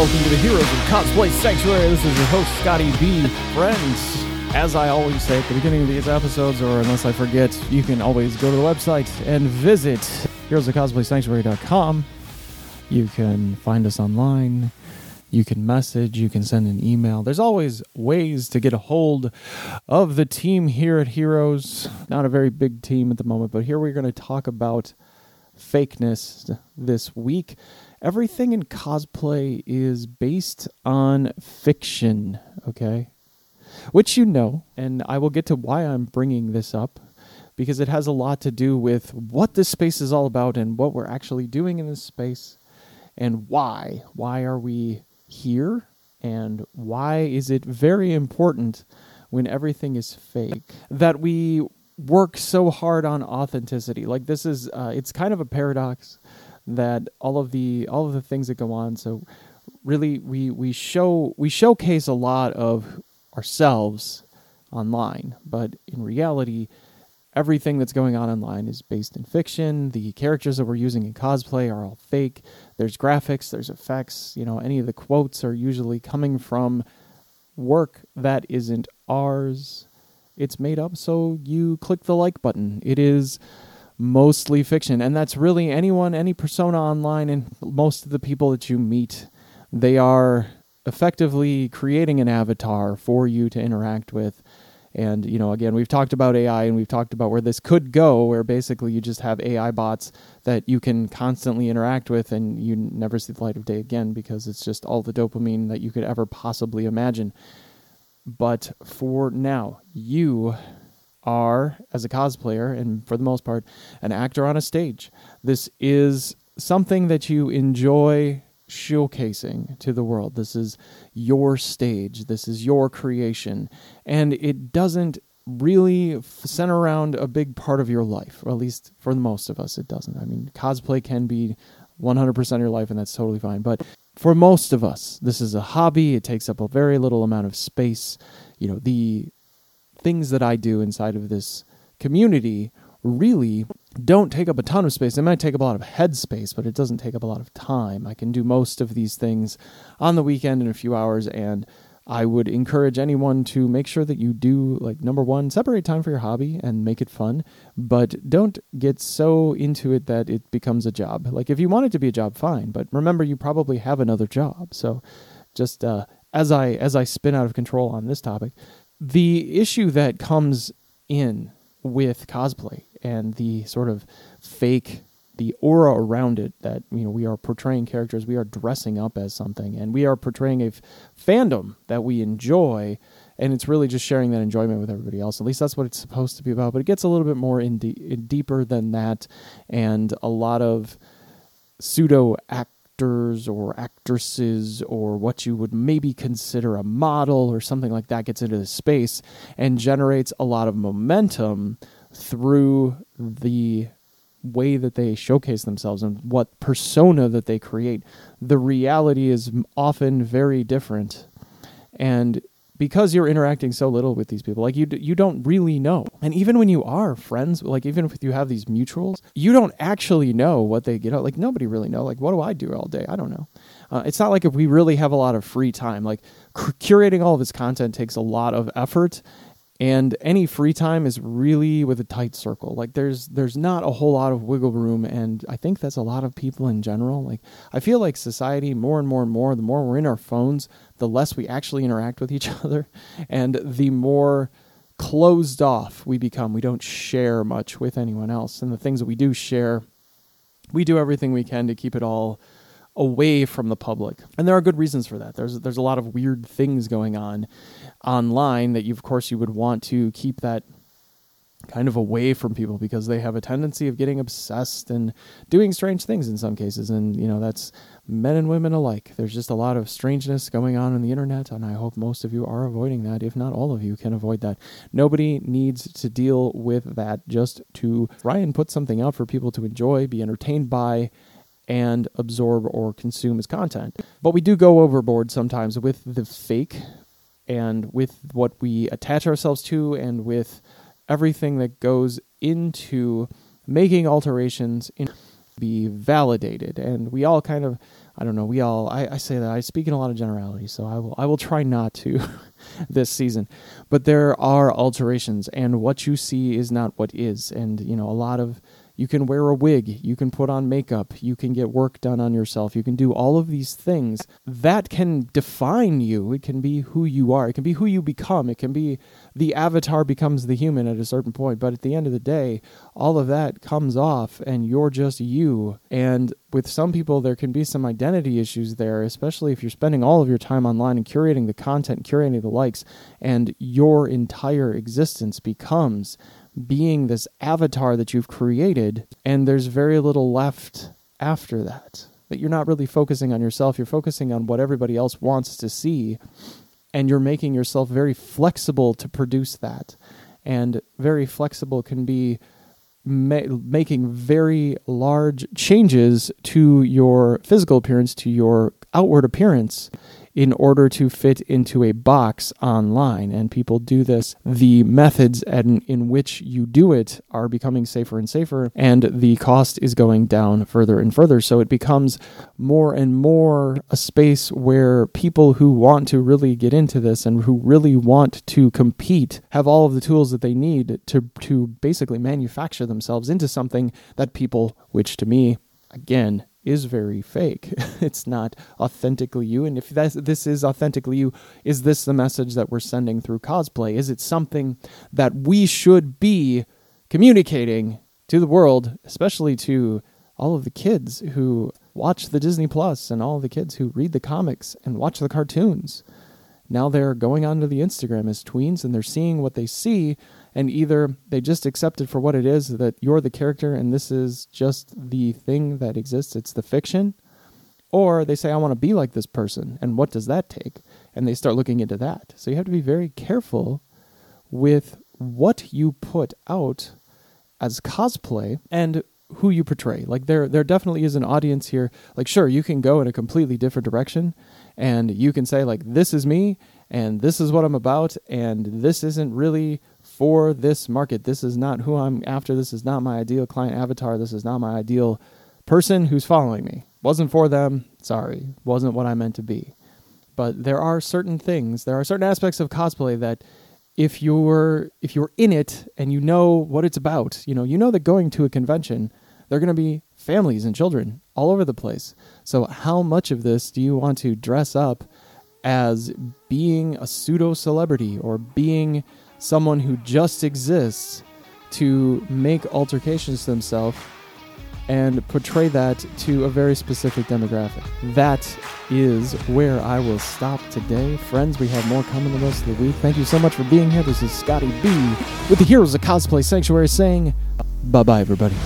welcome to the Heroes of Cosplay Sanctuary. This is your host, Scotty B. Friends, as I always say at the beginning of these episodes, or unless I forget, you can always go to the website and visit heroesofcosplaysanctuary.com. You can find us online. You can message, you can send an email. There's always ways to get a hold of the team here at Heroes. Not a very big team at the moment, but here we're going to talk about fakeness this week. Everything in cosplay is based on fiction, okay? Which you know, and I will get to why I'm bringing this up because it has a lot to do with what this space is all about and what we're actually doing in this space and why. Why are we here? And why is it very important when everything is fake that we work so hard on authenticity? Like this is, uh, it's kind of a paradox that all of the all of the things that go on. So really, we we show we showcase a lot of ourselves online, but in reality, everything that's going on online is based in fiction. The characters that we're using in cosplay are all fake. There's graphics, there's effects. You know, any of the quotes are usually coming from work that isn't ours. It's made up so you click the like button. It is mostly fiction. And that's really anyone, any persona online, and most of the people that you meet, they are effectively creating an avatar for you to interact with. And, you know, again, we've talked about AI and we've talked about where this could go, where basically you just have AI bots that you can constantly interact with and you never see the light of day again because it's just all the dopamine that you could ever possibly imagine. But for now, you are, as a cosplayer, and for the most part, an actor on a stage. This is something that you enjoy showcasing to the world. This is your stage, this is your creation, and it doesn't really center around a big part of your life, or at least for most of us, it doesn't. I mean, cosplay can be 100% of your life, and that's totally fine. But for most of us, this is a hobby. It takes up a very little amount of space. You know, the things that I do inside of this community really don't take up a ton of space. They might take up a lot of head space, but it doesn't take up a lot of time. I can do most of these things on the weekend in a few hours and I would encourage anyone to make sure that you do like number 1 separate time for your hobby and make it fun, but don't get so into it that it becomes a job. Like if you want it to be a job fine, but remember you probably have another job. So just uh as I as I spin out of control on this topic, the issue that comes in with cosplay and the sort of fake the aura around it that you know we are portraying characters we are dressing up as something and we are portraying a f- fandom that we enjoy and it's really just sharing that enjoyment with everybody else. At least that's what it's supposed to be about but it gets a little bit more in, de- in deeper than that and a lot of pseudo act actors or actresses or what you would maybe consider a model or something like that gets into the space and generates a lot of momentum through the way that they showcase themselves and what persona that they create. The reality is often very different. And because you're interacting so little with these people like you you don't really know. And even when you are friends like even if you have these mutuals you don't actually know what they get out like nobody really know like what do i do all day? I don't know. Uh, it's not like if we really have a lot of free time like curating all of this content takes a lot of effort and any free time is really with a tight circle. Like there's there's not a whole lot of wiggle room. And i think that's a lot of people in general. Like i feel like society more and more and more the more we're in our phones the less we actually interact with each other and the more closed off we become. We don't share much with anyone else. And the things that we do share we do everything we can to keep it all away from the public. And there are good reasons for that. There's there's a lot of weird things going on online that you of course you would want to keep that kind of away from people because they have a tendency of getting obsessed and doing strange things in some cases. And you know that's men and women alike. There's just a lot of strangeness going on on the internet and i hope most of you are avoiding that. If not all of you can avoid that. Nobody needs to deal with that. Just to try and put something out for people to enjoy be entertained by and absorb or consume as content. But we do go overboard sometimes with the fake and with what we attach ourselves to and with everything that goes into making alterations in be validated and we all kind of I don't know. We all I, I say that I speak in a lot of generalities so I will I will try not to this season. But there are alterations, and what you see is not what is, and you know a lot of you can wear a wig, you can put on makeup, you can get work done on yourself, you can do all of these things. That can define you. It can be who you are, it can be who you become, it can be the avatar becomes the human at a certain point. But at the end of the day, all of that comes off and you're just you. And with some people, there can be some identity issues there, especially if you're spending all of your time online and curating the content, curating the likes, and your entire existence becomes being this avatar that you've created, and there's very little left after that. That you're not really focusing on yourself, you're focusing on what everybody else wants to see, and you're making yourself very flexible to produce that. And very flexible can be ma- making very large changes to your physical appearance, to your outward appearance in order to fit into a box online. And people do this. The methods and in which you do it are becoming safer and safer, and the cost is going down further and further. So it becomes more and more a space where people who want to really get into this and who really want to compete have all of the tools that they need to to basically manufacture themselves into something that people, which to me, again, is very fake. it's not authentically you. And if this is authentically you, is this the message that we're sending through cosplay? Is it something that we should be communicating to the world, especially to all of the kids who watch the Disney Plus and all the kids who read the comics and watch the cartoons? Now they're going onto the Instagram as tweens and they're seeing what they see and either they just accept it for what it is that you're the character and this is just the thing that exists, it's the fiction, or they say, I want to be like this person, and what does that take? And they start looking into that. So you have to be very careful with what you put out as cosplay and who you portray. Like there there definitely is an audience here. Like sure, you can go in a completely different direction and you can say like this is me and this is what I'm about and this isn't really for this market. This is not who I'm after. This is not my ideal client avatar. This is not my ideal person who's following me. Wasn't for them. Sorry. Wasn't what I meant to be. But there are certain things, there are certain aspects of cosplay that if you're if you're in it and you know what it's about, you know, you know that going to a convention, they're going to be families and children all over the place. So how much of this do you want to dress up as being a pseudo celebrity or being someone who just exists to make altercations to themselves and portray that to a very specific demographic. That is where I will stop today. Friends, we have more coming the rest of the week. Thank you so much for being here. This is Scotty B with the Heroes of Cosplay Sanctuary saying bye bye, everybody.